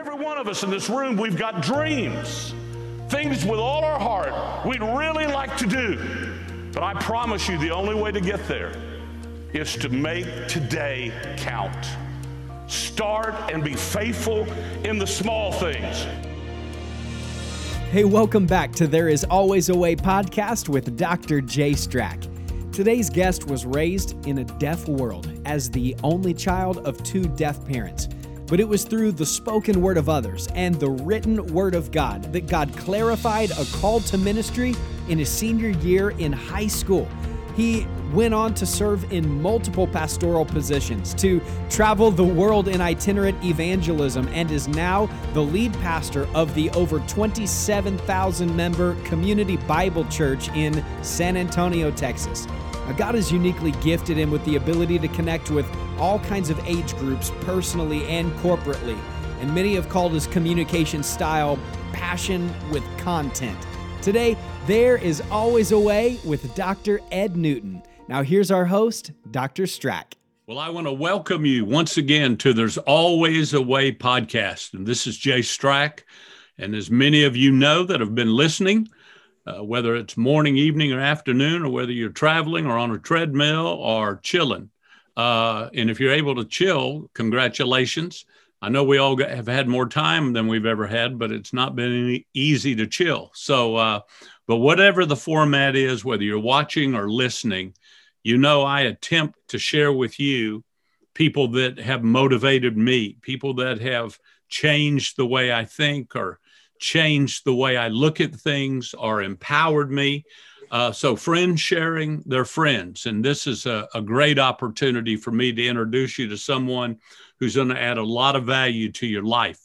Every one of us in this room, we've got dreams, things with all our heart we'd really like to do. But I promise you, the only way to get there is to make today count. Start and be faithful in the small things. Hey, welcome back to There Is Always a Way podcast with Dr. Jay Strack. Today's guest was raised in a deaf world as the only child of two deaf parents. But it was through the spoken word of others and the written word of God that God clarified a call to ministry in his senior year in high school. He went on to serve in multiple pastoral positions, to travel the world in itinerant evangelism, and is now the lead pastor of the over 27,000 member Community Bible Church in San Antonio, Texas. God has uniquely gifted him with the ability to connect with all kinds of age groups personally and corporately, and many have called his communication style passion with content. Today, there is always a way with Dr. Ed Newton. Now, here's our host, Dr. Strack. Well, I want to welcome you once again to There's Always a Way podcast. And this is Jay Strack. And as many of you know that have been listening, uh, whether it's morning, evening, or afternoon, or whether you're traveling or on a treadmill or chilling. Uh, and if you're able to chill, congratulations. I know we all have had more time than we've ever had, but it's not been easy to chill. So, uh, but whatever the format is, whether you're watching or listening, you know, I attempt to share with you people that have motivated me, people that have changed the way I think or changed the way I look at things or empowered me. Uh, so, friends sharing their friends. And this is a, a great opportunity for me to introduce you to someone who's going to add a lot of value to your life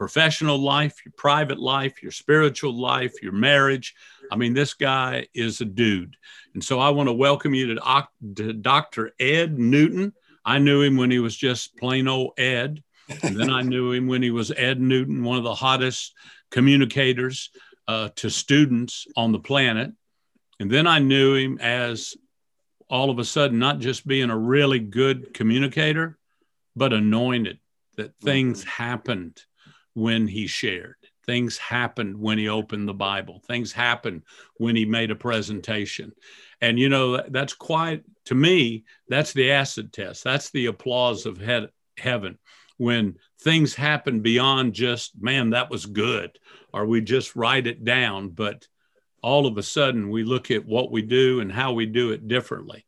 professional life, your private life, your spiritual life, your marriage. I mean, this guy is a dude. And so I want to welcome you to, to Dr. Ed Newton. I knew him when he was just plain old Ed. And then I knew him when he was Ed Newton, one of the hottest communicators uh, to students on the planet. And then I knew him as all of a sudden not just being a really good communicator, but anointed, that things mm-hmm. happened when he shared. Things happened when he opened the Bible. Things happened when he made a presentation. And, you know, that's quite, to me, that's the acid test. That's the applause of he- heaven when things happen beyond just, man, that was good, or we just write it down. But all of a sudden, we look at what we do and how we do it differently.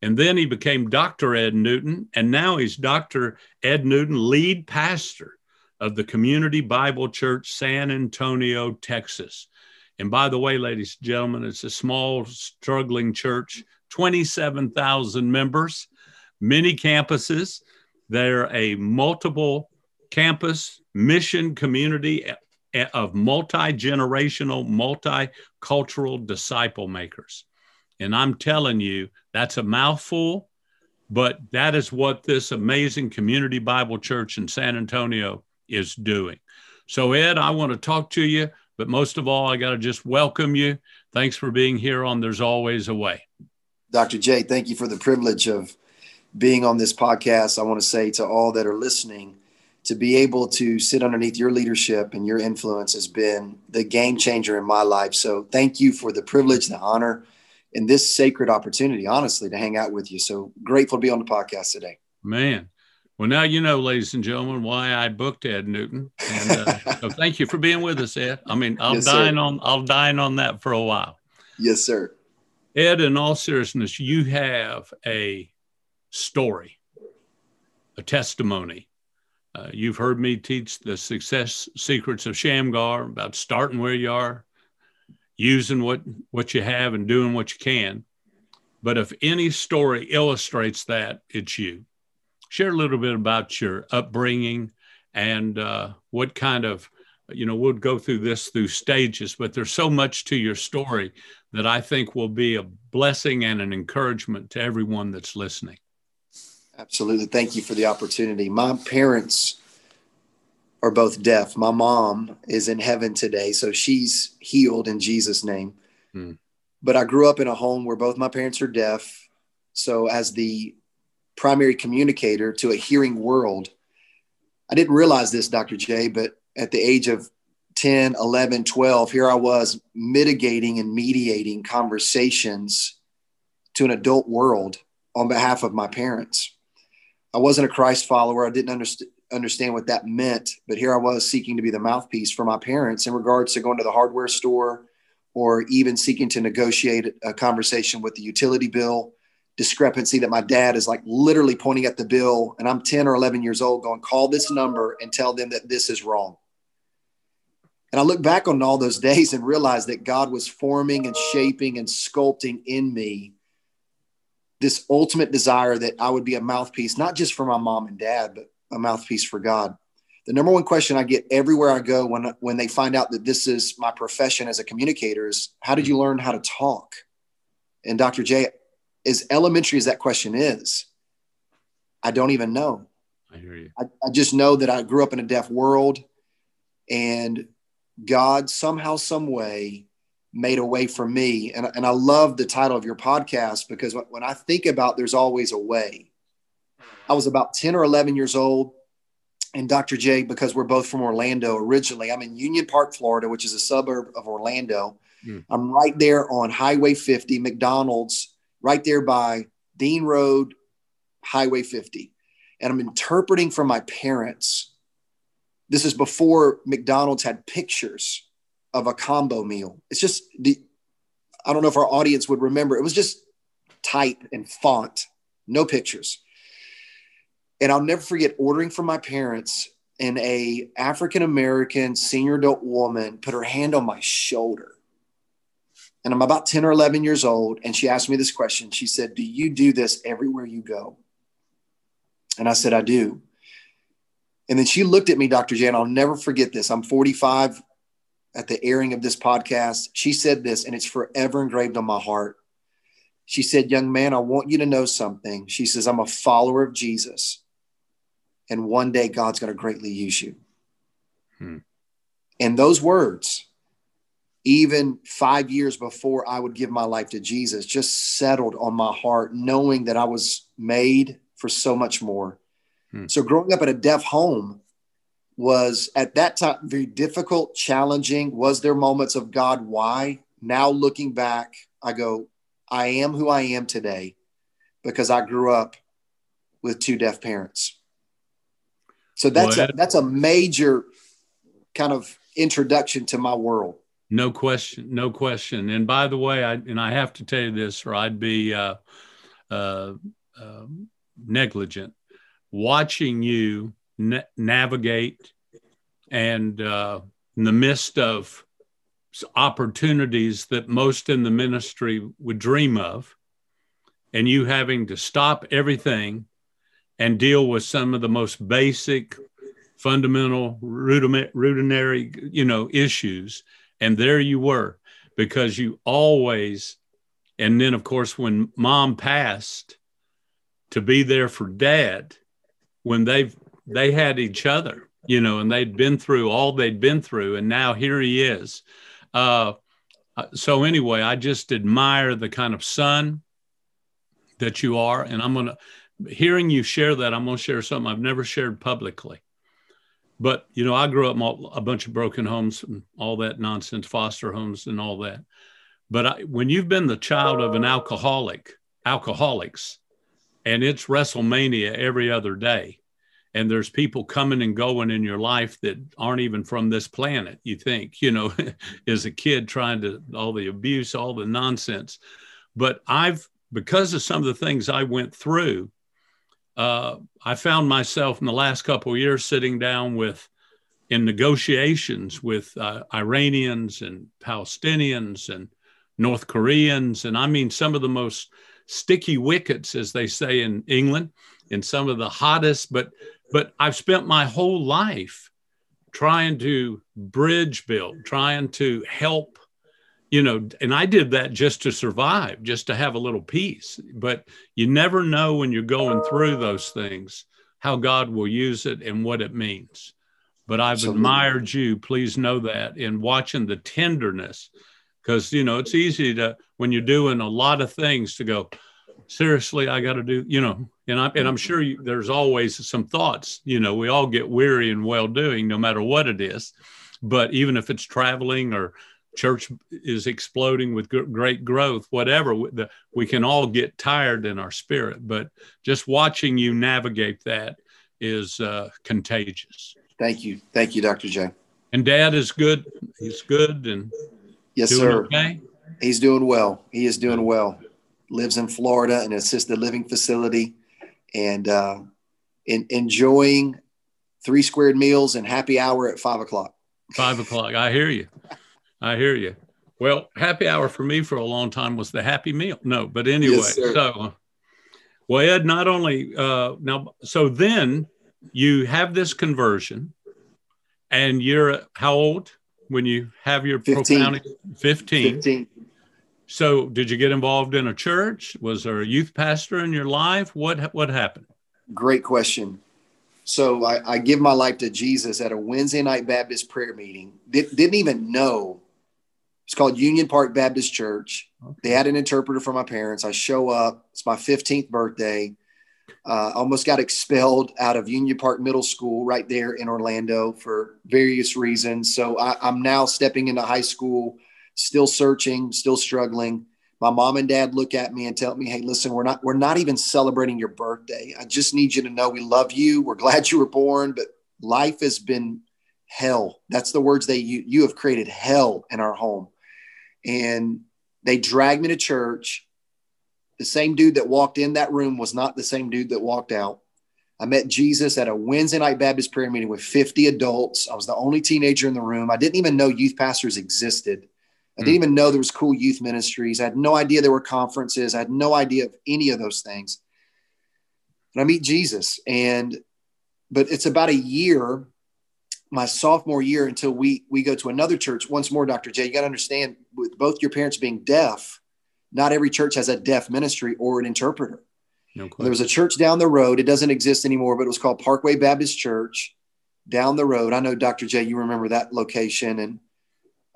And then he became Dr. Ed Newton, and now he's Dr. Ed Newton, lead pastor of the Community Bible Church, San Antonio, Texas. And by the way, ladies and gentlemen, it's a small, struggling church, 27,000 members, many campuses. They're a multiple campus mission community of multi generational, multicultural disciple makers. And I'm telling you, that's a mouthful, but that is what this amazing community Bible church in San Antonio is doing. So, Ed, I want to talk to you, but most of all, I got to just welcome you. Thanks for being here on There's Always a Way. Dr. Jay, thank you for the privilege of being on this podcast. I want to say to all that are listening, to be able to sit underneath your leadership and your influence has been the game changer in my life. So, thank you for the privilege, the honor, and this sacred opportunity, honestly, to hang out with you. So grateful to be on the podcast today. Man, well, now you know, ladies and gentlemen, why I booked Ed Newton, and uh, so thank you for being with us, Ed. I mean, I'll yes, dine sir. on I'll dine on that for a while. Yes, sir. Ed, in all seriousness, you have a story, a testimony. Uh, you've heard me teach the success secrets of Shamgar about starting where you are, using what what you have, and doing what you can. But if any story illustrates that, it's you share a little bit about your upbringing and uh, what kind of you know we'll go through this through stages but there's so much to your story that i think will be a blessing and an encouragement to everyone that's listening absolutely thank you for the opportunity my parents are both deaf my mom is in heaven today so she's healed in jesus name hmm. but i grew up in a home where both my parents are deaf so as the primary communicator to a hearing world, I didn't realize this, Dr. J, but at the age of 10, 11, 12, here I was mitigating and mediating conversations to an adult world on behalf of my parents. I wasn't a Christ follower. I didn't understand understand what that meant, but here I was seeking to be the mouthpiece for my parents in regards to going to the hardware store or even seeking to negotiate a conversation with the utility bill discrepancy that my dad is like literally pointing at the bill and I'm 10 or 11 years old going call this number and tell them that this is wrong. And I look back on all those days and realize that God was forming and shaping and sculpting in me this ultimate desire that I would be a mouthpiece, not just for my mom and dad, but a mouthpiece for God. The number one question I get everywhere I go when, when they find out that this is my profession as a communicator is, How did you learn how to talk? And Dr. J, as elementary as that question is, I don't even know. I hear you. I, I just know that I grew up in a deaf world and God somehow, some way made a way for me. And, and I love the title of your podcast because when I think about there's always a way, I was about 10 or 11 years old. And Dr. J, because we're both from Orlando originally, I'm in Union Park, Florida, which is a suburb of Orlando. Mm. I'm right there on Highway 50, McDonald's, right there by Dean Road, Highway 50. And I'm interpreting from my parents this is before McDonald's had pictures of a combo meal. It's just the, I don't know if our audience would remember. It was just type and font, no pictures. And I'll never forget ordering from my parents and a African American senior adult woman put her hand on my shoulder. And I'm about 10 or 11 years old. And she asked me this question. She said, Do you do this everywhere you go? And I said, I do. And then she looked at me, Dr. Jan. I'll never forget this. I'm 45 at the airing of this podcast. She said this, and it's forever engraved on my heart. She said, Young man, I want you to know something. She says, I'm a follower of Jesus, and one day God's going to greatly use you. Hmm. And those words, even five years before I would give my life to Jesus, just settled on my heart, knowing that I was made for so much more Hmm. So growing up at a deaf home was at that time very difficult, challenging. Was there moments of God, why? Now looking back, I go, I am who I am today because I grew up with two deaf parents. So that's a, that's a major kind of introduction to my world. No question, no question. And by the way, I and I have to tell you this, or I'd be uh, uh, uh, negligent watching you na- navigate and uh, in the midst of opportunities that most in the ministry would dream of, and you having to stop everything and deal with some of the most basic, fundamental, rudimentary, you know, issues. And there you were, because you always, and then of course, when mom passed, to be there for dad when they've they had each other, you know, and they'd been through all they'd been through, and now here he is. Uh, so anyway, I just admire the kind of son that you are, and I'm gonna hearing you share that. I'm gonna share something I've never shared publicly. But you know, I grew up in a bunch of broken homes and all that nonsense, foster homes and all that. But I, when you've been the child of an alcoholic, alcoholics, and it's WrestleMania every other day. And there's people coming and going in your life that aren't even from this planet, you think, you know, as a kid trying to, all the abuse, all the nonsense. But I've, because of some of the things I went through, uh, I found myself in the last couple of years sitting down with, in negotiations with uh, Iranians and Palestinians and North Koreans. And I mean, some of the most sticky wickets, as they say in England, in some of the hottest. But but I've spent my whole life trying to bridge build, trying to help, you know, and I did that just to survive, just to have a little peace. But you never know when you're going through those things how God will use it and what it means. But I've Absolutely. admired you, please know that, in watching the tenderness because you know it's easy to when you're doing a lot of things to go seriously i got to do you know and I'm and I'm sure you, there's always some thoughts. You know, we all get weary and well doing, no matter what it is. But even if it's traveling or church is exploding with great growth, whatever, we can all get tired in our spirit. But just watching you navigate that is uh, contagious. Thank you, thank you, Dr. J. And Dad is good. He's good and yes, sir. Okay? He's doing well. He is doing well. Lives in Florida in an assisted living facility and uh, in, enjoying three squared meals and happy hour at five o'clock. Five o'clock. I hear you. I hear you. Well, happy hour for me for a long time was the happy meal. No, but anyway, yes, so well, Ed, not only uh, now, so then you have this conversion, and you're how old when you have your 15. profound 15. 15. So, did you get involved in a church? Was there a youth pastor in your life? What what happened? Great question. So, I, I give my life to Jesus at a Wednesday night Baptist prayer meeting. Did, didn't even know. It's called Union Park Baptist Church. Okay. They had an interpreter for my parents. I show up. It's my 15th birthday. Uh, almost got expelled out of Union Park Middle School right there in Orlando for various reasons. So I, I'm now stepping into high school still searching, still struggling. My mom and dad look at me and tell me, "Hey, listen, we're not we're not even celebrating your birthday. I just need you to know we love you. We're glad you were born, but life has been hell. That's the words they you you have created hell in our home." And they dragged me to church. The same dude that walked in that room was not the same dude that walked out. I met Jesus at a Wednesday night Baptist prayer meeting with 50 adults. I was the only teenager in the room. I didn't even know youth pastors existed. I didn't mm. even know there was cool youth ministries. I had no idea there were conferences. I had no idea of any of those things. And I meet Jesus, and but it's about a year, my sophomore year, until we we go to another church. Once more, Dr. J, you got to understand, with both your parents being deaf, not every church has a deaf ministry or an interpreter. No there was a church down the road. It doesn't exist anymore, but it was called Parkway Baptist Church down the road. I know, Dr. J, you remember that location, and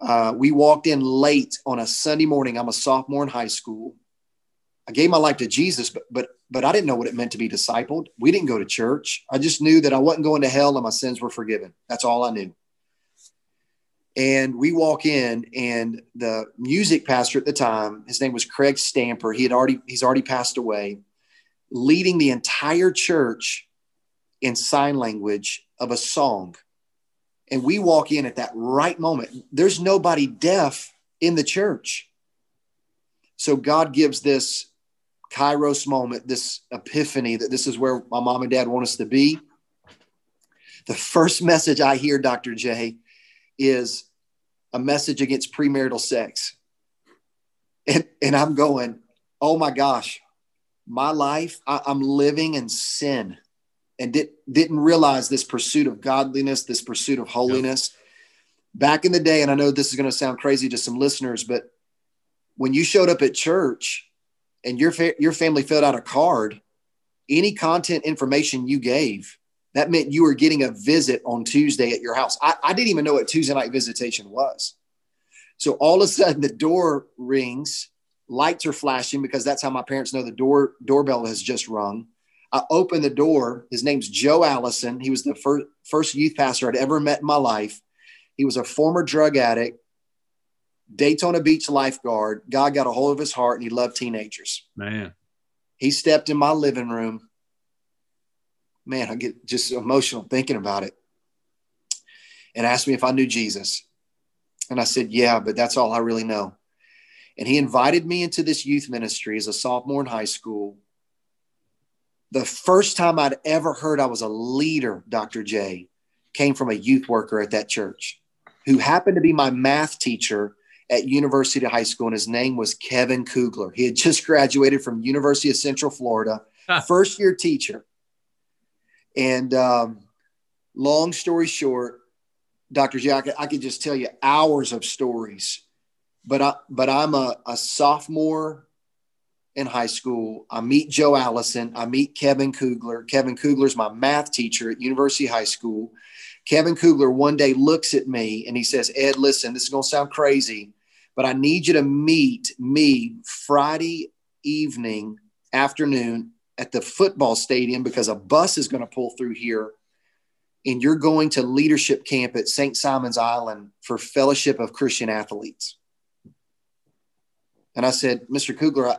uh, we walked in late on a Sunday morning. I'm a sophomore in high school. I gave my life to Jesus, but but but I didn't know what it meant to be discipled. We didn't go to church. I just knew that I wasn't going to hell and my sins were forgiven. That's all I knew. And we walk in, and the music pastor at the time, his name was Craig Stamper. He had already he's already passed away, leading the entire church in sign language of a song and we walk in at that right moment. There's nobody deaf in the church. So God gives this kairos moment, this epiphany that this is where my mom and dad want us to be. The first message I hear, Dr. J, is a message against premarital sex. And, and I'm going, oh my gosh, my life, I, I'm living in sin and did, didn't realize this pursuit of godliness, this pursuit of holiness. Yep. Back in the day, and I know this is going to sound crazy to some listeners, but when you showed up at church and your fa- your family filled out a card, any content information you gave, that meant you were getting a visit on Tuesday at your house. I, I didn't even know what Tuesday night visitation was. So all of a sudden the door rings, lights are flashing because that's how my parents know the door doorbell has just rung I opened the door. His name's Joe Allison. He was the first, first youth pastor I'd ever met in my life. He was a former drug addict, Daytona Beach lifeguard. God got a hold of his heart and he loved teenagers. Man. He stepped in my living room. Man, I get just emotional thinking about it. And asked me if I knew Jesus. And I said, Yeah, but that's all I really know. And he invited me into this youth ministry as a sophomore in high school the first time I'd ever heard I was a leader, Dr. J, came from a youth worker at that church who happened to be my math teacher at University High School, and his name was Kevin Kugler. He had just graduated from University of Central Florida, first year teacher. And um, long story short, Dr. J, I could, I could just tell you hours of stories, but I, but I'm a, a sophomore in high school. I meet Joe Allison. I meet Kevin Kugler. Kevin Kugler's my math teacher at University High School. Kevin Kugler one day looks at me and he says, Ed, listen, this is going to sound crazy, but I need you to meet me Friday evening, afternoon at the football stadium because a bus is going to pull through here and you're going to leadership camp at St. Simon's Island for Fellowship of Christian Athletes. And I said, Mr. Kugler,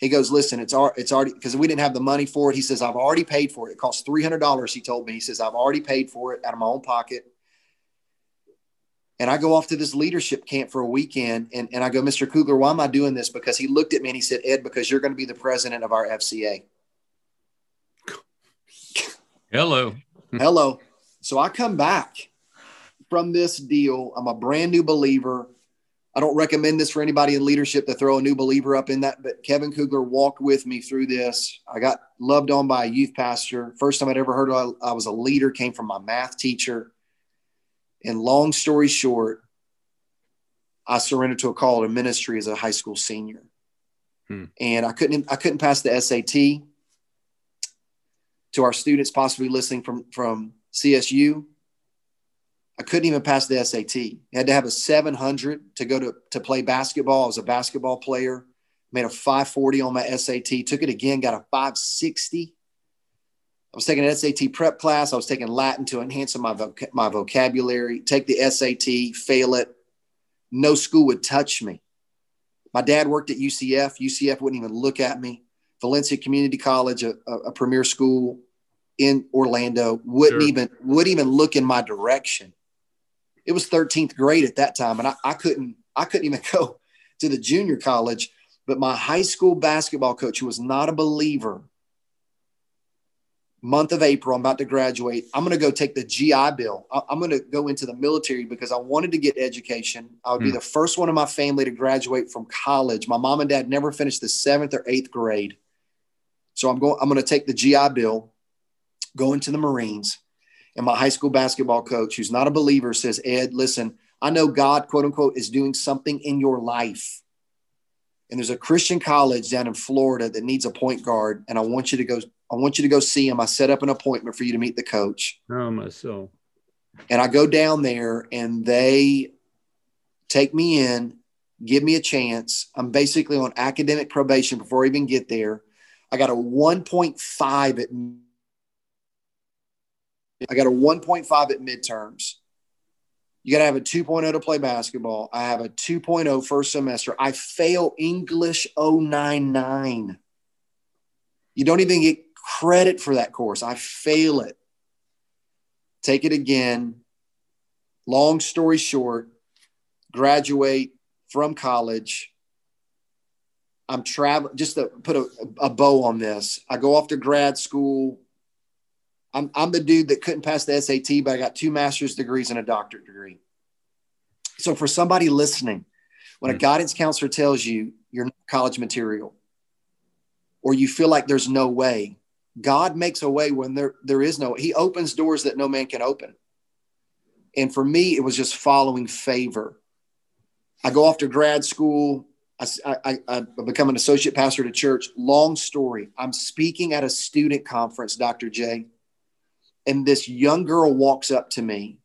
he goes, listen, it's, it's already, because we didn't have the money for it. He says, I've already paid for it. It costs $300. He told me, he says, I've already paid for it out of my own pocket. And I go off to this leadership camp for a weekend. And, and I go, Mr. Kugler, why am I doing this? Because he looked at me and he said, Ed, because you're going to be the president of our FCA. Hello. Hello. So I come back from this deal. I'm a brand new believer. I don't recommend this for anybody in leadership to throw a new believer up in that, but Kevin Kugler walked with me through this. I got loved on by a youth pastor. First time I'd ever heard I, I was a leader came from my math teacher. And long story short, I surrendered to a call to ministry as a high school senior. Hmm. And I couldn't I couldn't pass the SAT. To our students possibly listening from from CSU, I couldn't even pass the SAT. I had to have a 700 to go to, to play basketball. I was a basketball player, made a 540 on my SAT, took it again, got a 560. I was taking an SAT prep class. I was taking Latin to enhance my, voc- my vocabulary, take the SAT, fail it. No school would touch me. My dad worked at UCF. UCF wouldn't even look at me. Valencia Community College, a, a, a premier school in Orlando, wouldn't sure. even wouldn't even look in my direction. It was 13th grade at that time, and I, I couldn't I couldn't even go to the junior college. But my high school basketball coach, who was not a believer, month of April, I'm about to graduate. I'm going to go take the GI Bill. I'm going to go into the military because I wanted to get education. I would mm. be hmm. the first one in my family to graduate from college. My mom and dad never finished the seventh or eighth grade. So I'm going, I'm going to take the GI Bill, go into the Marines. And my high school basketball coach, who's not a believer, says, Ed, listen, I know God, quote unquote, is doing something in your life. And there's a Christian college down in Florida that needs a point guard. And I want you to go I want you to go see him. I set up an appointment for you to meet the coach. Oh, my soul. And I go down there and they take me in, give me a chance. I'm basically on academic probation before I even get there. I got a 1.5 at I got a 1.5 at midterms. You got to have a 2.0 to play basketball. I have a 2.0 first semester. I fail English 099. You don't even get credit for that course. I fail it. Take it again. Long story short, graduate from college. I'm traveling, just to put a, a bow on this. I go off to grad school. I'm, I'm the dude that couldn't pass the SAT, but I got two master's degrees and a doctorate degree. So for somebody listening, when a hmm. guidance counselor tells you you're not college material or you feel like there's no way, God makes a way when there, there is no, he opens doors that no man can open. And for me, it was just following favor. I go off to grad school. I, I, I become an associate pastor at a church. Long story. I'm speaking at a student conference, Dr. J. And this young girl walks up to me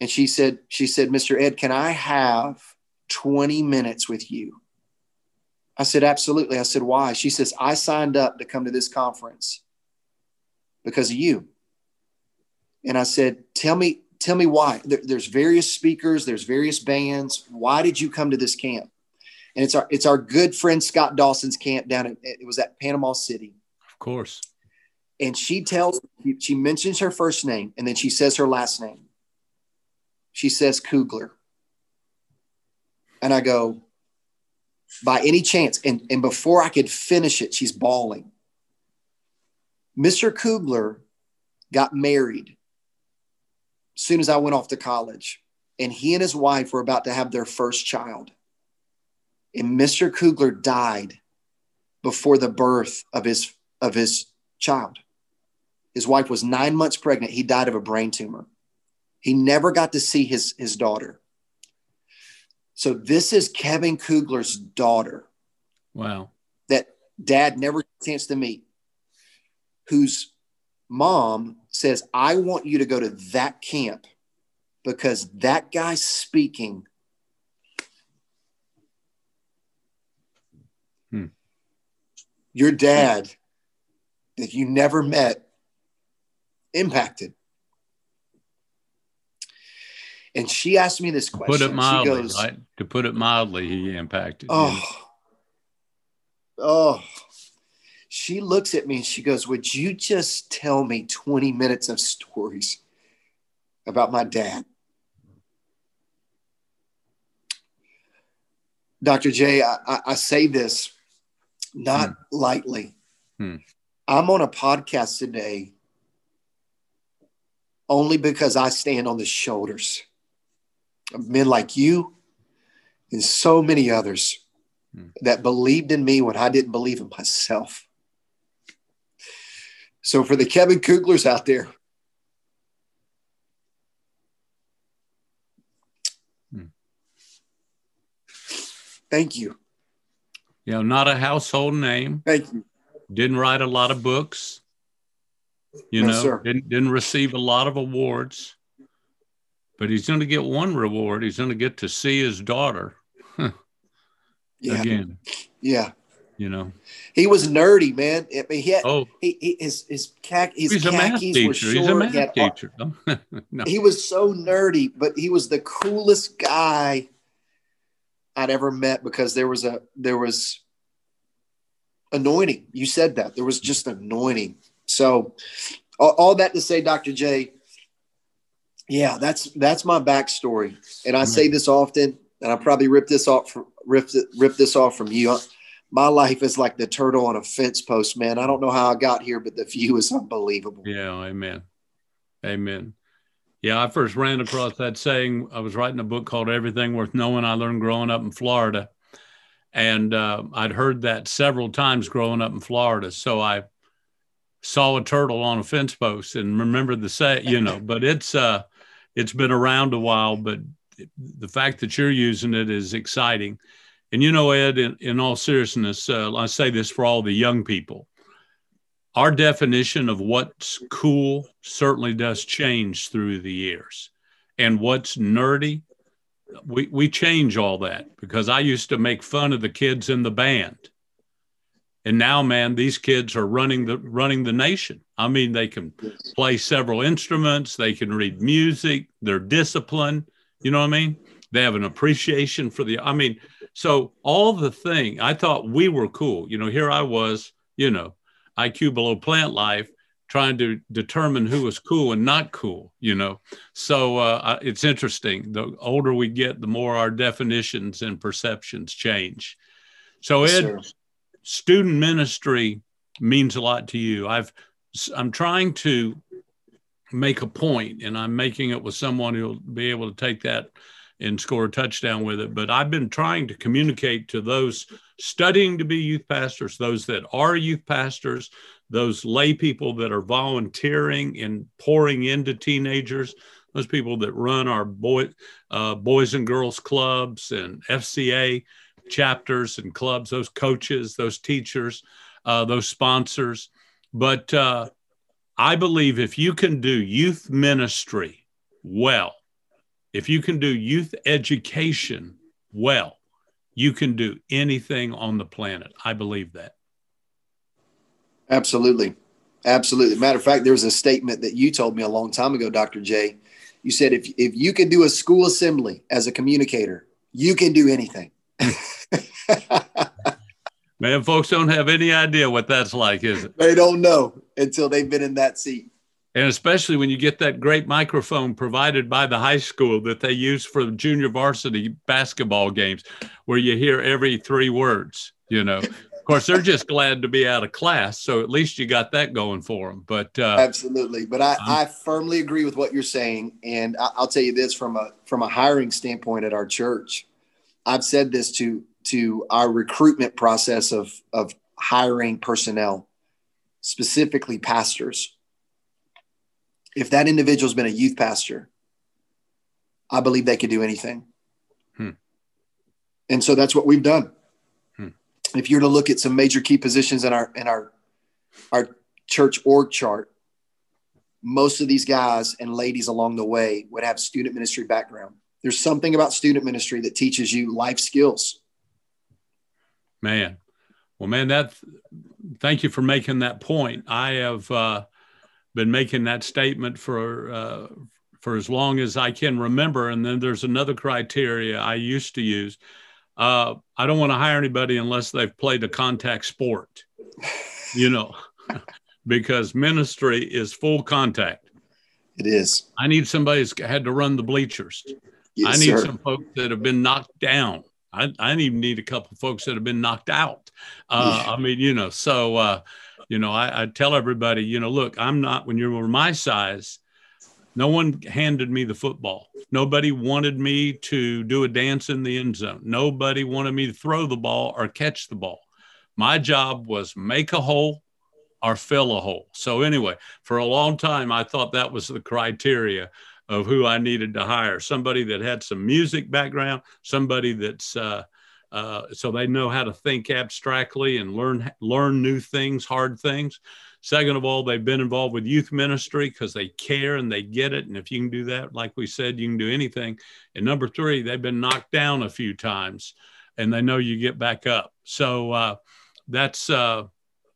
and she said, she said, Mr. Ed, can I have 20 minutes with you? I said, absolutely. I said, why? She says, I signed up to come to this conference because of you. And I said, tell me, tell me why. There, there's various speakers, there's various bands. Why did you come to this camp? And it's our it's our good friend Scott Dawson's camp down at it was at Panama City. Of course. And she tells she mentions her first name and then she says her last name. She says Kugler. And I go, by any chance, and, and before I could finish it, she's bawling. Mr. Kugler got married soon as I went off to college, and he and his wife were about to have their first child. And Mr. Kugler died before the birth of his of his child. His wife was nine months pregnant. He died of a brain tumor. He never got to see his, his daughter. So this is Kevin Kugler's daughter. Wow. That dad never chance to meet whose mom says, I want you to go to that camp because that guy's speaking. Hmm. Your dad that you never met impacted? And she asked me this question. Put it mildly, goes, right? To put it mildly, he impacted. Oh, you. oh. She looks at me and she goes, Would you just tell me 20 minutes of stories about my dad? Dr. J, I, I, I say this not hmm. lightly. Hmm. I'm on a podcast today only because I stand on the shoulders of men like you and so many others hmm. that believed in me when I didn't believe in myself. So, for the Kevin Kuglers out there, hmm. thank you. You know, not a household name. Thank you. Didn't write a lot of books. You no, know, sir. didn't didn't receive a lot of awards. But he's going to get one reward. He's going to get to see his daughter yeah. again. Yeah. You know, he was nerdy, man. I mean, he had, oh, he, he his his, khak, his he's khakis were short. He's a math he teacher. no. He was so nerdy, but he was the coolest guy I'd ever met because there was a there was anointing. You said that there was just anointing. So, all, all that to say, Dr. J, yeah, that's that's my backstory, and I say this often, and I probably rip this off from, rip rip this off from you. My life is like the turtle on a fence post, man. I don't know how I got here, but the view is unbelievable. Yeah, amen, amen. Yeah, I first ran across that saying. I was writing a book called Everything Worth Knowing. I learned growing up in Florida, and uh, I'd heard that several times growing up in Florida. So I saw a turtle on a fence post and remembered the say, you know. But it's uh, it's been around a while, but the fact that you're using it is exciting. And you know, Ed, in, in all seriousness, uh, I say this for all the young people. Our definition of what's cool certainly does change through the years. And what's nerdy, we, we change all that because I used to make fun of the kids in the band. And now, man, these kids are running the running the nation. I mean, they can play several instruments, they can read music, they're disciplined. You know what I mean? They have an appreciation for the, I mean, so all the thing, I thought we were cool. You know, here I was, you know, IQ below plant life, trying to determine who was cool and not cool, you know. So uh, it's interesting. The older we get, the more our definitions and perceptions change. So, Ed, yes, student ministry means a lot to you. I've I'm trying to make a point, and I'm making it with someone who'll be able to take that and score a touchdown with it. But I've been trying to communicate to those studying to be youth pastors, those that are youth pastors, those lay people that are volunteering and pouring into teenagers, those people that run our boy, uh, boys and girls clubs and FCA chapters and clubs, those coaches, those teachers, uh, those sponsors. But uh, I believe if you can do youth ministry well, if you can do youth education well, you can do anything on the planet. I believe that. Absolutely. Absolutely. Matter of fact, there was a statement that you told me a long time ago, Dr. J. You said if, if you can do a school assembly as a communicator, you can do anything. Man, folks don't have any idea what that's like, is it? They don't know until they've been in that seat. And especially when you get that great microphone provided by the high school that they use for junior varsity basketball games, where you hear every three words, you know. Of course, they're just glad to be out of class, so at least you got that going for them. But uh, absolutely, but I, I firmly agree with what you're saying, and I'll tell you this from a from a hiring standpoint at our church. I've said this to to our recruitment process of of hiring personnel, specifically pastors. If that individual's been a youth pastor, I believe they could do anything. Hmm. And so that's what we've done. Hmm. If you're to look at some major key positions in our in our our church org chart, most of these guys and ladies along the way would have student ministry background. There's something about student ministry that teaches you life skills. Man, well, man, that thank you for making that point. I have uh, been making that statement for uh, for as long as I can remember. And then there's another criteria I used to use. Uh, I don't want to hire anybody unless they've played a contact sport, you know, because ministry is full contact. It is. I need somebody who's had to run the bleachers. Yes, I need sir. some folks that have been knocked down. I, I even need a couple folks that have been knocked out. Uh, I mean, you know, so, uh, you know, I, I tell everybody, you know, look, I'm not, when you were my size, no one handed me the football. Nobody wanted me to do a dance in the end zone. Nobody wanted me to throw the ball or catch the ball. My job was make a hole or fill a hole. So, anyway, for a long time, I thought that was the criteria of who I needed to hire somebody that had some music background, somebody that's uh, uh, so they know how to think abstractly and learn learn new things, hard things. Second of all, they've been involved with youth ministry because they care and they get it. And if you can do that, like we said, you can do anything. And number three, they've been knocked down a few times and they know you get back up. So uh, that's uh,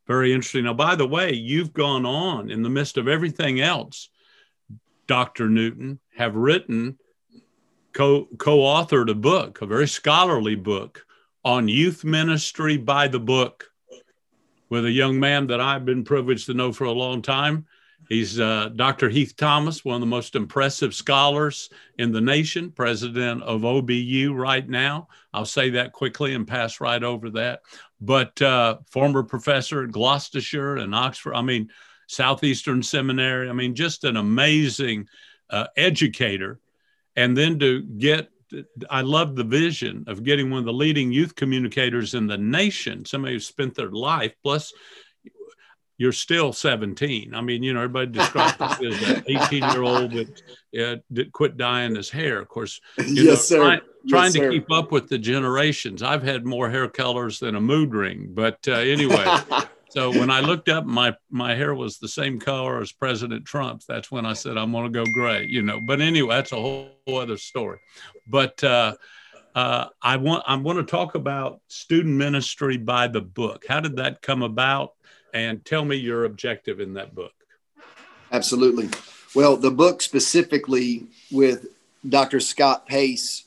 very interesting. Now, by the way, you've gone on in the midst of everything else, Dr. Newton, have written, co authored a book, a very scholarly book on youth ministry by the book with a young man that I've been privileged to know for a long time. He's uh, Dr. Heath Thomas, one of the most impressive scholars in the nation, president of OBU right now. I'll say that quickly and pass right over that. But uh, former professor at Gloucestershire and Oxford, I mean, Southeastern Seminary. I mean, just an amazing uh, educator. And then to get I love the vision of getting one of the leading youth communicators in the nation, somebody who spent their life, plus you're still 17. I mean, you know, everybody describes you as an 18 year old that, uh, that quit dyeing his hair. Of course, you yes, know, sir. trying, yes, trying sir. to keep up with the generations. I've had more hair colors than a mood ring. But uh, anyway, so when I looked up, my my hair was the same color as President Trump's. That's when I said I'm going to go gray. You know. But anyway, that's a whole, whole other story. But uh, uh, I want I want to talk about student ministry by the book. How did that come about? And tell me your objective in that book. Absolutely. Well, the book specifically with Dr. Scott Pace,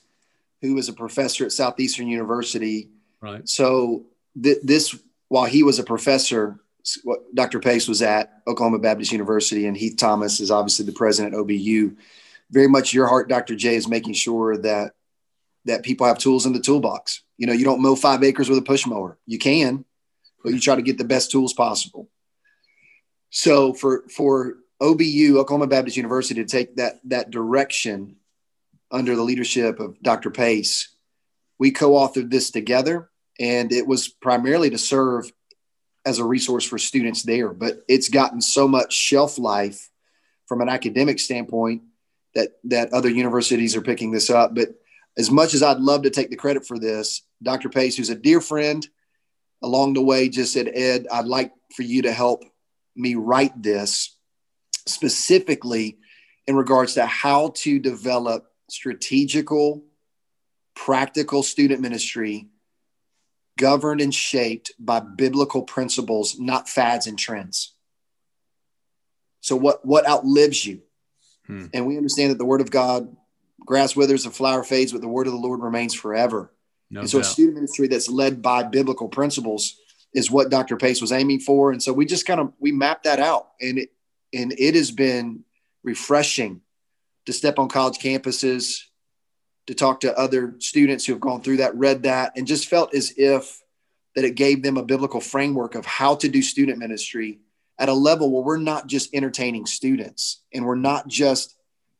who is a professor at Southeastern University. Right. So th- this, while he was a professor, Dr. Pace was at Oklahoma Baptist University, and Heath Thomas is obviously the president at OBU. Very much your heart, Dr. J, is making sure that that people have tools in the toolbox. You know, you don't mow five acres with a push mower. You can, but you try to get the best tools possible. So for for OBU, Oklahoma Baptist University, to take that that direction under the leadership of Dr. Pace, we co-authored this together, and it was primarily to serve as a resource for students there. But it's gotten so much shelf life from an academic standpoint that that other universities are picking this up. But as much as I'd love to take the credit for this, Dr. Pace, who's a dear friend, along the way just said, Ed, I'd like for you to help me write this specifically in regards to how to develop strategical, practical student ministry governed and shaped by biblical principles, not fads and trends. So what what outlives you? Hmm. And we understand that the word of God, grass withers and flower fades, but the word of the Lord remains forever. No and so, a student ministry that's led by biblical principles is what Dr. Pace was aiming for. And so, we just kind of we mapped that out, and it and it has been refreshing to step on college campuses, to talk to other students who have gone through that, read that, and just felt as if that it gave them a biblical framework of how to do student ministry at a level where we're not just entertaining students and we're not just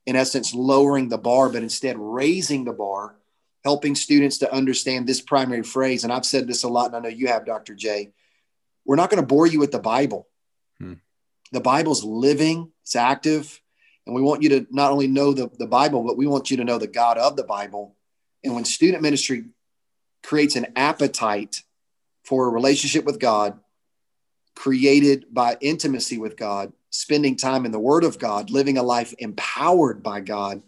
in essence lowering the bar but instead raising the bar helping students to understand this primary phrase. And i've said this a lot and i know you have dr j. We're not going to bore you with the bible. Hmm. the bible's living it's active and we want you to not only know the, the bible but we want you to know the god of the bible and when student ministry creates an appetite for a relationship with god created by intimacy with God, spending time in the Word of God, living a life empowered by God,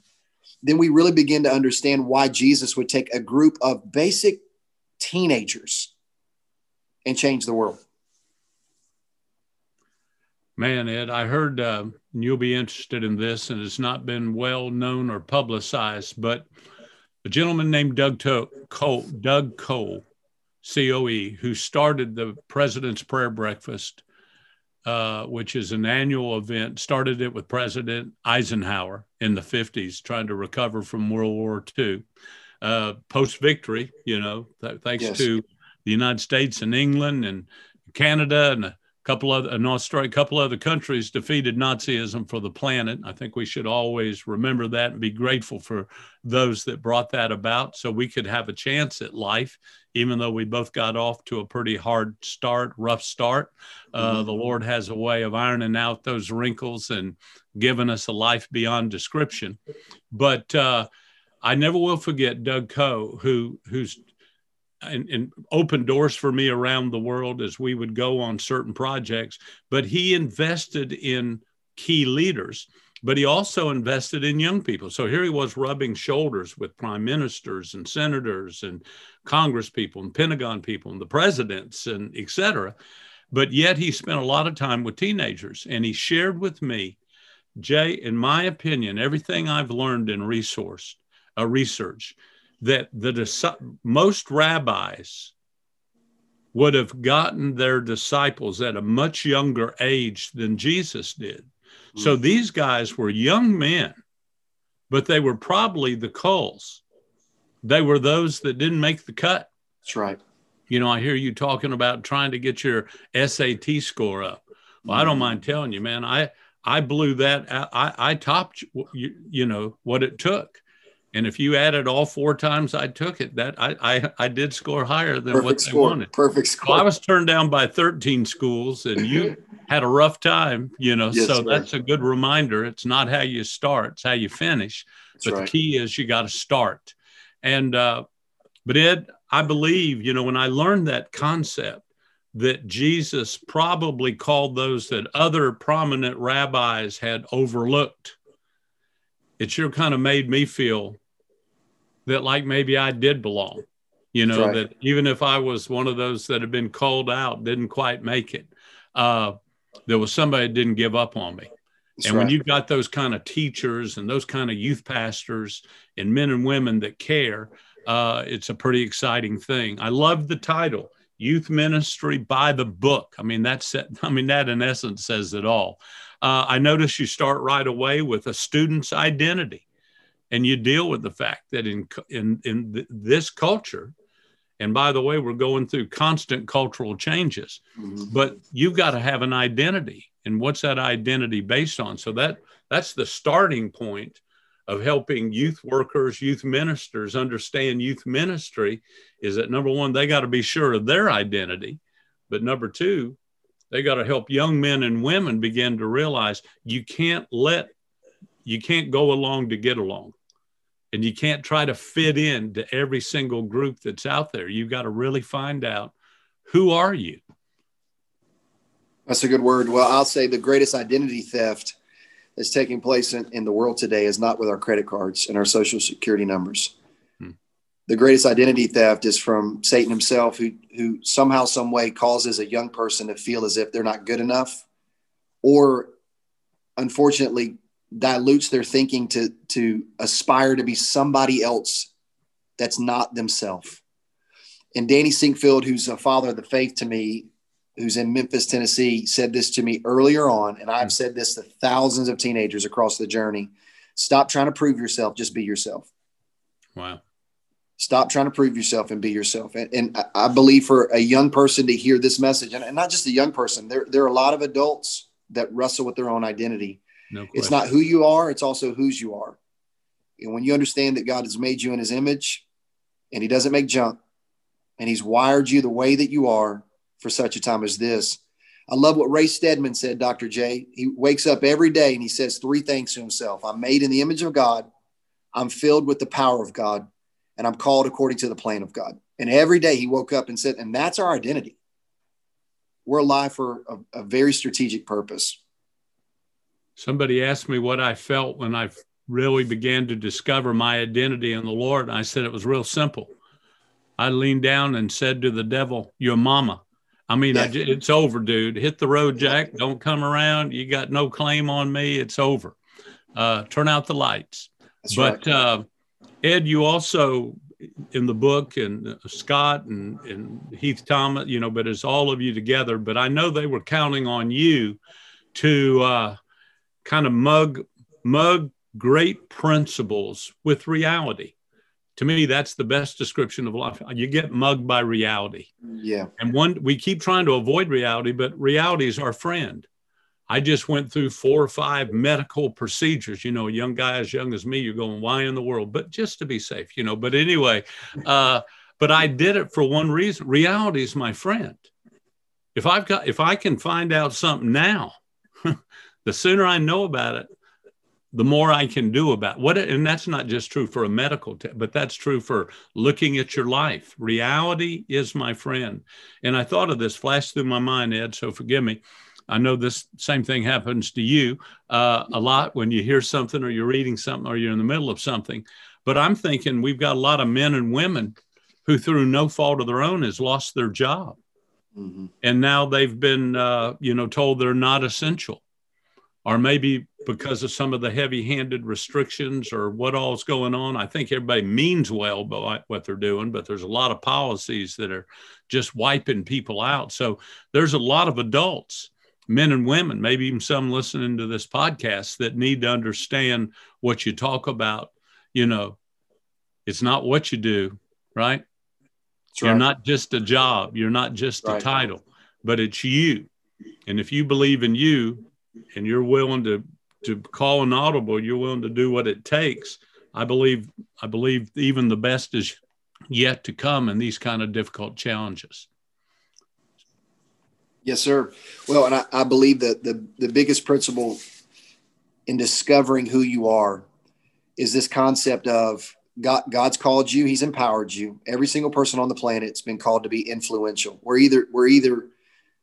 then we really begin to understand why Jesus would take a group of basic teenagers and change the world. Man, Ed, I heard uh, you'll be interested in this, and it's not been well known or publicized, but a gentleman named Doug to- Coe, Doug Cole, COE, who started the President's Prayer Breakfast, uh, which is an annual event, started it with President Eisenhower in the 50s, trying to recover from World War II. Uh, Post victory, you know, th- thanks yes. to the United States and England and Canada and couple of an Australia, a couple of other countries defeated Nazism for the planet. I think we should always remember that and be grateful for those that brought that about, so we could have a chance at life, even though we both got off to a pretty hard start, rough start. Uh, mm-hmm. The Lord has a way of ironing out those wrinkles and giving us a life beyond description. But uh, I never will forget Doug Coe, who who's and, and opened doors for me around the world as we would go on certain projects. But he invested in key leaders, but he also invested in young people. So here he was rubbing shoulders with prime ministers and senators and Congress people and Pentagon people and the presidents and et cetera. But yet he spent a lot of time with teenagers and he shared with me, Jay, in my opinion, everything I've learned in resource, uh, research that the most rabbis would have gotten their disciples at a much younger age than Jesus did. Mm-hmm. So these guys were young men, but they were probably the cults. They were those that didn't make the cut. That's right. You know, I hear you talking about trying to get your SAT score up. Well, mm-hmm. I don't mm-hmm. mind telling you, man, I I blew that. I I topped you, you know what it took. And if you added all four times I took it, that I I, I did score higher than Perfect what score. they wanted. Perfect score. Well, I was turned down by 13 schools, and you had a rough time, you know. Yes, so sir. that's a good reminder. It's not how you start; it's how you finish. That's but right. the key is you got to start. And uh, but Ed, I believe you know when I learned that concept that Jesus probably called those that other prominent rabbis had overlooked it sure kind of made me feel that like maybe I did belong. You know, right. that even if I was one of those that had been called out, didn't quite make it, uh, there was somebody that didn't give up on me. That's and right. when you've got those kind of teachers and those kind of youth pastors and men and women that care, uh, it's a pretty exciting thing. I love the title, Youth Ministry by the Book. I mean, that's I mean that in essence says it all. Uh, I notice you start right away with a student's identity, and you deal with the fact that in in in th- this culture, and by the way, we're going through constant cultural changes, mm-hmm. but you've got to have an identity, and what's that identity based on? So that that's the starting point of helping youth workers, youth ministers understand youth ministry is that number one, they got to be sure of their identity. But number two, they got to help young men and women begin to realize you can't let you can't go along to get along. And you can't try to fit in to every single group that's out there. You've got to really find out who are you? That's a good word. Well i'll say the greatest identity theft that's taking place in, in the world today is not with our credit cards and our social security numbers the greatest identity theft is from Satan himself, who who somehow, some way causes a young person to feel as if they're not good enough, or unfortunately dilutes their thinking to to aspire to be somebody else that's not themselves. And Danny Sinkfield, who's a father of the faith to me, who's in Memphis, Tennessee, said this to me earlier on, and I've hmm. said this to thousands of teenagers across the journey. Stop trying to prove yourself, just be yourself. Wow. Stop trying to prove yourself and be yourself. And, and I believe for a young person to hear this message, and, not just a young person, there, there are a lot of adults that wrestle with their own identity. No it's not who you are, it's also whose you are. And when you understand that God has made you in his image and he doesn't make junk and he's wired you the way that you are for such a time as this. I love what Ray Stedman said, Dr. J. He wakes up every day and he says three things to himself I'm made in the image of God, I'm filled with the power of God, and I'm called according to the plan of God. And every day he woke up and said, and that's our identity. We're alive for a, a very strategic purpose. Somebody asked me what I felt when I really began to discover my identity in the Lord. And I said it was real simple. I leaned down and said to the devil, Your mama. I mean, yeah. I, it's over, dude. Hit the road, Jack. Don't come around. You got no claim on me. It's over. Uh, turn out the lights. That's but right. uh, Ed, you also in the book and uh, Scott and, and Heath Thomas, you know, but it's all of you together. But I know they were counting on you to uh, kind of mug mug great principles with reality. To me, that's the best description of life. You get mugged by reality. Yeah. And one, we keep trying to avoid reality, but reality is our friend. I just went through four or five medical procedures. You know, a young guy as young as me, you're going, why in the world? But just to be safe, you know. But anyway, uh, but I did it for one reason. Reality is my friend. If I've got, if I can find out something now, the sooner I know about it, the more I can do about what. And that's not just true for a medical, t- but that's true for looking at your life. Reality is my friend. And I thought of this flash through my mind, Ed. So forgive me I know this same thing happens to you uh, a lot when you hear something or you're reading something or you're in the middle of something. But I'm thinking we've got a lot of men and women who, through no fault of their own, has lost their job, mm-hmm. and now they've been, uh, you know, told they're not essential, or maybe because of some of the heavy-handed restrictions or what all's going on. I think everybody means well by what they're doing, but there's a lot of policies that are just wiping people out. So there's a lot of adults men and women, maybe even some listening to this podcast that need to understand what you talk about. You know, it's not what you do, right? That's You're right. not just a job, you're not just right. a title, but it's you. And if you believe in you and you're willing to to call an audible, you're willing to do what it takes. I believe I believe even the best is yet to come in these kind of difficult challenges. Yes, sir. Well, and I, I believe that the, the biggest principle in discovering who you are is this concept of God, God's called you, He's empowered you. Every single person on the planet's been called to be influential. We're either we're either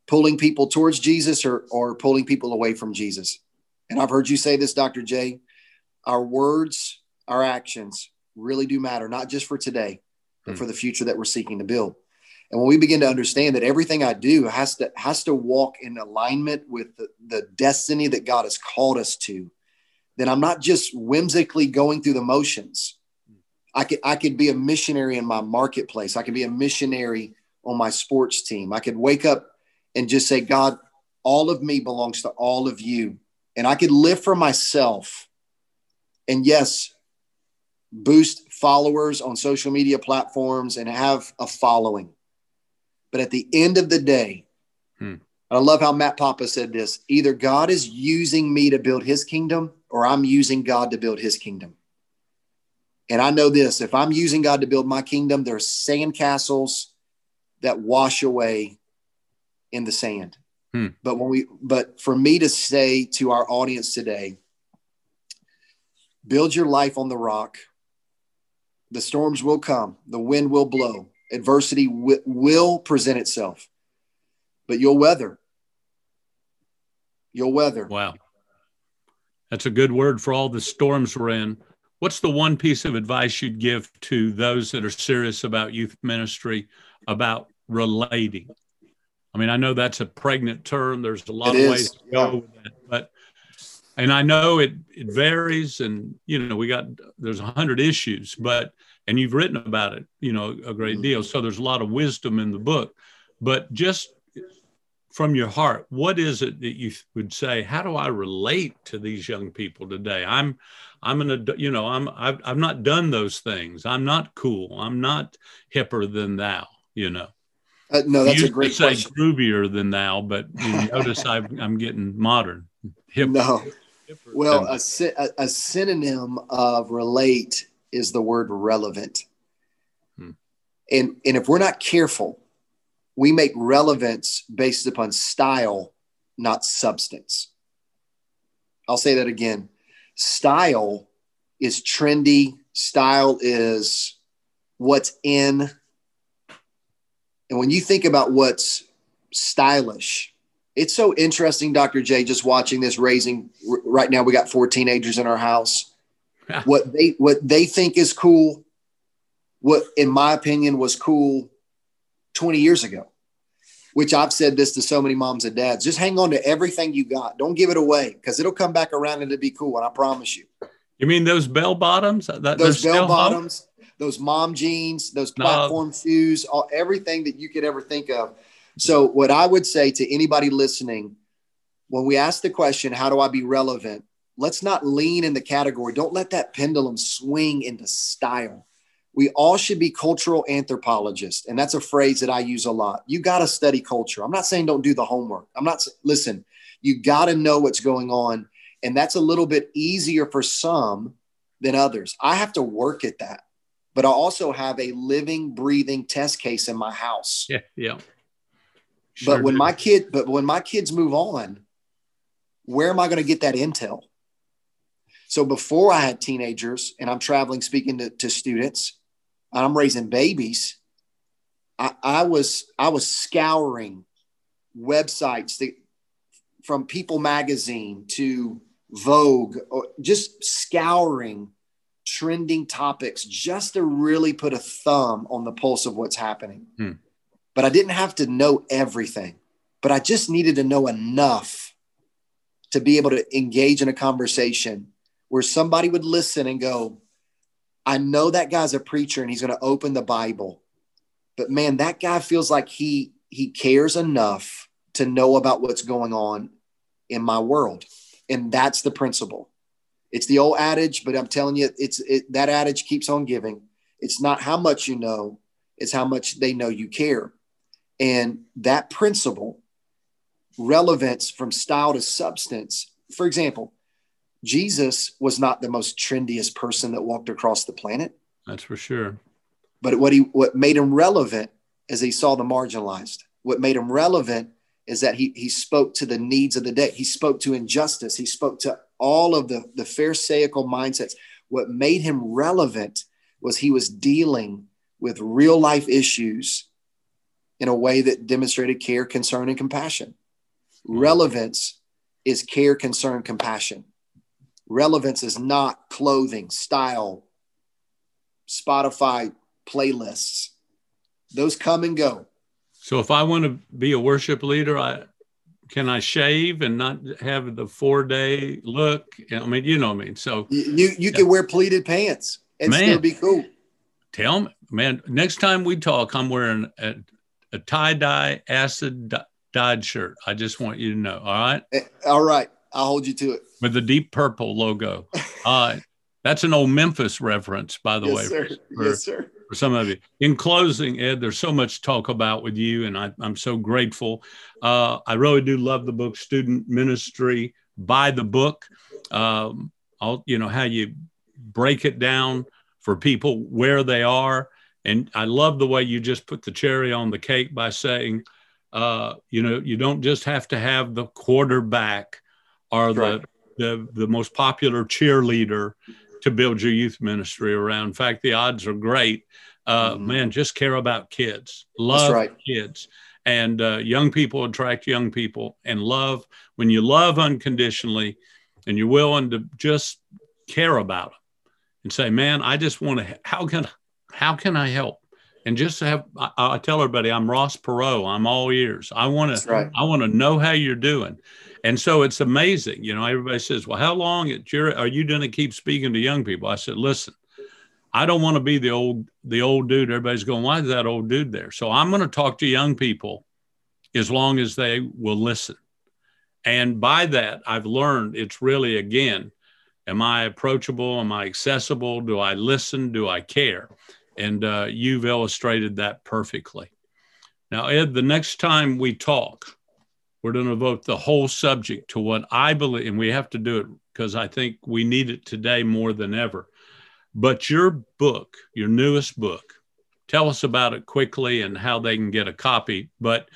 pulling people towards Jesus or or pulling people away from Jesus. And I've heard you say this, Dr. J. Our words, our actions really do matter, not just for today, but hmm. for the future that we're seeking to build. And when we begin to understand that everything I do has to has to walk in alignment with the, the destiny that God has called us to, then I'm not just whimsically going through the motions. I could I could be a missionary in my marketplace. I could be a missionary on my sports team. I could wake up and just say, God, all of me belongs to all of you. And I could live for myself. And yes, boost followers on social media platforms and have a following. But at the end of the day, hmm. I love how Matt Papa said this either God is using me to build his kingdom or I'm using God to build his kingdom. And I know this if I'm using God to build my kingdom, there there's sandcastles that wash away in the sand. Hmm. But when we, but for me to say to our audience today, build your life on the rock. The storms will come, the wind will blow, Adversity w- will present itself, but you'll weather. You'll weather. Wow. That's a good word for all the storms we're in. What's the one piece of advice you'd give to those that are serious about youth ministry about relating? I mean, I know that's a pregnant term. There's a lot it of is. ways to go with that, but and I know it it varies, and you know we got there's a hundred issues, but and you've written about it, you know, a great deal. So there's a lot of wisdom in the book. But just from your heart, what is it that you would say? How do I relate to these young people today? I'm, I'm an, you know, I'm, I've, I've not done those things. I'm not cool. I'm not hipper than thou. You know. Uh, no, that's a great say question. groovier than thou, but you notice i am getting modern. Hip, no. Well, a, a, a synonym of relate is the word relevant. Hmm. And, and if we're not careful, we make relevance based upon style, not substance. I'll say that again. Style is trendy, style is what's in. And when you think about what's stylish, it's so interesting, Dr. J, just watching this raising. Right now, we got four teenagers in our house what they what they think is cool, what in my opinion was cool 20 years ago. which I've said this to so many moms and dads. Just hang on to everything you got. Don't give it away because it'll come back around and it'll be cool. And I promise you. You mean those bell bottoms? That, those bell bottoms, those mom jeans, those platform no. shoes, all, everything that you could ever think of. So, what I would say to anybody listening, when we ask the question, how do I be relevant? Let's not lean in the category. Don't let that pendulum swing into style. We all should be cultural anthropologists. And that's a phrase that I use a lot. You got to study culture. I'm not saying don't do the homework. I'm not, listen, you got to know what's going on. And that's a little bit easier for some than others. I have to work at that but I also have a living, breathing test case in my house. Yeah, yeah. Sure but when do. my kid, but when my kids move on, where am I going to get that intel? So before I had teenagers and I'm traveling speaking to, to students, I'm raising babies. I, I was I was scouring websites that from People Magazine to Vogue, or just scouring trending topics just to really put a thumb on the pulse of what's happening. Hmm. But I didn't have to know everything, but I just needed to know enough to be able to engage in a conversation where somebody would listen and go, I know that guy's a preacher and he's going to open the Bible. But man, that guy feels like he he cares enough to know about what's going on in my world. And that's the principle. It's the old adage, but I'm telling you, it's it, that adage keeps on giving. It's not how much you know, it's how much they know you care. And that principle, relevance from style to substance. For example, Jesus was not the most trendiest person that walked across the planet. That's for sure. But what he what made him relevant is he saw the marginalized. What made him relevant is that he he spoke to the needs of the day. He spoke to injustice. He spoke to all of the, the Pharisaical mindsets. What made him relevant was he was dealing with real life issues in a way that demonstrated care, concern, and compassion. Relevance is care, concern, compassion. Relevance is not clothing, style, Spotify playlists. Those come and go. So if I want to be a worship leader, I can I shave and not have the four day look? I mean, you know what I mean. So you you can wear pleated pants and man, still be cool. Tell me, man. Next time we talk, I'm wearing a, a tie dye acid dyed shirt. I just want you to know. All right. Eh, all right. I'll hold you to it. With the deep purple logo. Right. That's an old Memphis reference, by the yes, way. Sir. For, yes, sir for some of you. In closing, Ed, there's so much to talk about with you, and I, am so grateful. Uh, I really do love the book, Student Ministry by the Book. Um, I'll, you know, how you break it down for people where they are. And I love the way you just put the cherry on the cake by saying, uh, you know, you don't just have to have the quarterback or the, the, the most popular cheerleader to build your youth ministry around. In fact, the odds are great. Uh, mm-hmm. Man, just care about kids, love right. kids. And uh, young people attract young people and love. When you love unconditionally and you're willing to just care about them and say, man, I just want to, how can, how can I help? And just have I, I, tell everybody I'm Ross Perot. I'm all ears. I want to right. I want to know how you're doing. And so it's amazing. You know, everybody says, well, how long at your, are you going to keep speaking to young people? I said, listen, I don't want to be the old, the old dude. Everybody's going, why is that old dude there? So I'm going to talk to young people as long as they will listen. And by that, I've learned it's really, again, am I approachable? Am I accessible? Do I listen? Do I care? And uh, you've illustrated that perfectly. Now, Ed, the next time we talk, we're going to devote the whole subject to what I believe, and we have to do it because I think we need it today more than ever. But your book, your newest book, tell us about it quickly and how they can get a copy. But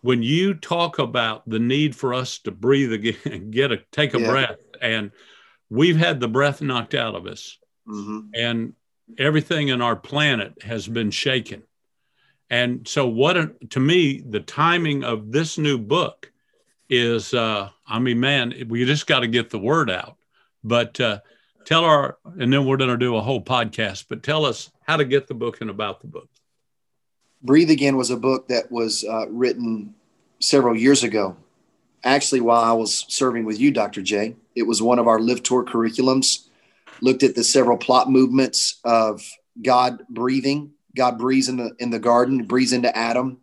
when you talk about the need for us to breathe again, get a take a yeah. breath, and we've had the breath knocked out of us, mm-hmm. and everything in our planet has been shaken. And so, what a, to me, the timing of this new book is, uh, I mean, man, we just got to get the word out. But uh, tell our, and then we're going to do a whole podcast, but tell us how to get the book and about the book. Breathe Again was a book that was uh, written several years ago, actually, while I was serving with you, Dr. J. It was one of our Live Tour curriculums, looked at the several plot movements of God breathing. God breathes in the, in the garden, breathes into Adam.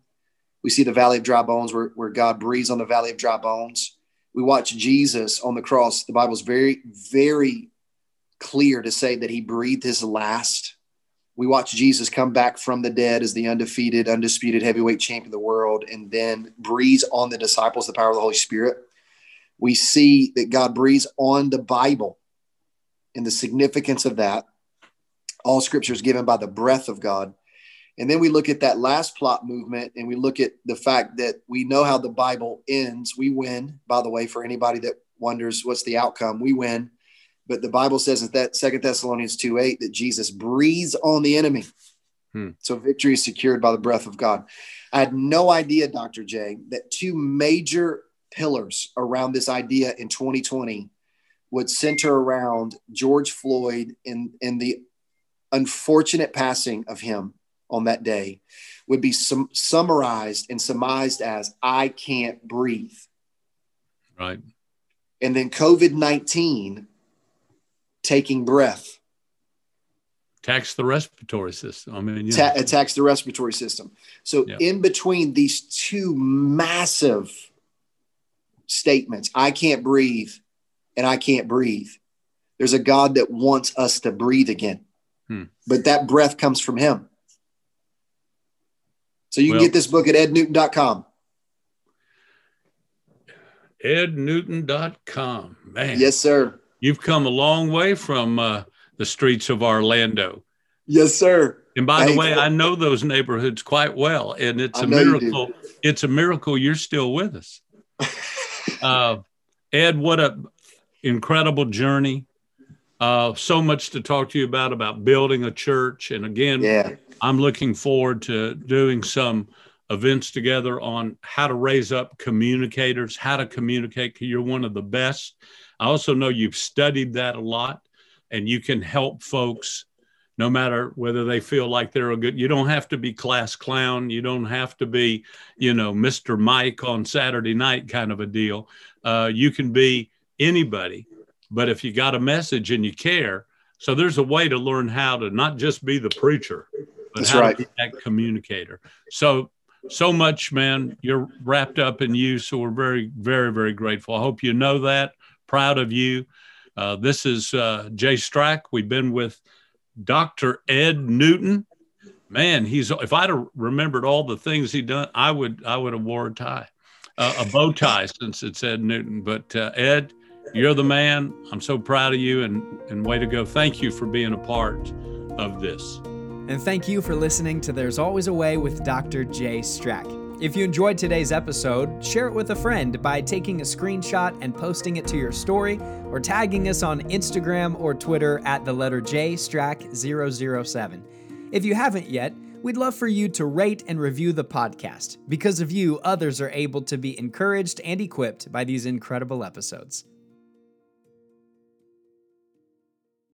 We see the Valley of Dry Bones where, where God breathes on the Valley of Dry Bones. We watch Jesus on the cross. The Bible's very, very clear to say that he breathed his last we watch Jesus come back from the dead as the undefeated, undisputed heavyweight champion of the world, and then breathes on the disciples the power of the Holy Spirit. We see that God breathes on the Bible and the significance of that. All scripture is given by the breath of God. And then we look at that last plot movement and we look at the fact that we know how the Bible ends. We win, by the way, for anybody that wonders what's the outcome, we win. But the Bible says in that Second Thessalonians 2 8 that Jesus breathes on the enemy. Hmm. So victory is secured by the breath of God. I had no idea, Dr. J, that two major pillars around this idea in 2020 would center around George Floyd and, and the unfortunate passing of him on that day would be sum, summarized and surmised as I can't breathe. Right. And then COVID 19 taking breath. Attacks the respiratory system. I mean, Ta- attacks the respiratory system. So, yeah. in between these two massive statements, I can't breathe and I can't breathe, there's a God that wants us to breathe again. Hmm. But that breath comes from Him. So, you well, can get this book at ednewton.com. ednewton.com. Man. Yes, sir. You've come a long way from uh, the streets of Orlando. Yes, sir. And by the way. I know those neighborhoods quite well, and it's I a miracle. It's a miracle you're still with us. uh, Ed, what a incredible journey! Uh, so much to talk to you about about building a church, and again, yeah. I'm looking forward to doing some events together on how to raise up communicators, how to communicate. You're one of the best I also know you've studied that a lot and you can help folks no matter whether they feel like they're a good you don't have to be class clown you don't have to be you know mr mike on saturday night kind of a deal uh, you can be anybody but if you got a message and you care so there's a way to learn how to not just be the preacher but That's how right. to be that communicator so so much man you're wrapped up in you so we're very very very grateful i hope you know that proud of you. Uh, this is uh, Jay Strack. We've been with Dr. Ed Newton. Man, he's if I'd have remembered all the things he done, I would I would have wore a tie, uh, a bow tie since it's Ed Newton. But uh, Ed, you're the man. I'm so proud of you and and way to go. Thank you for being a part of this. And thank you for listening to There's Always a Way with Dr. Jay Strack. If you enjoyed today's episode, share it with a friend by taking a screenshot and posting it to your story or tagging us on Instagram or Twitter at the letter J Strack 007. If you haven't yet, we'd love for you to rate and review the podcast. Because of you, others are able to be encouraged and equipped by these incredible episodes.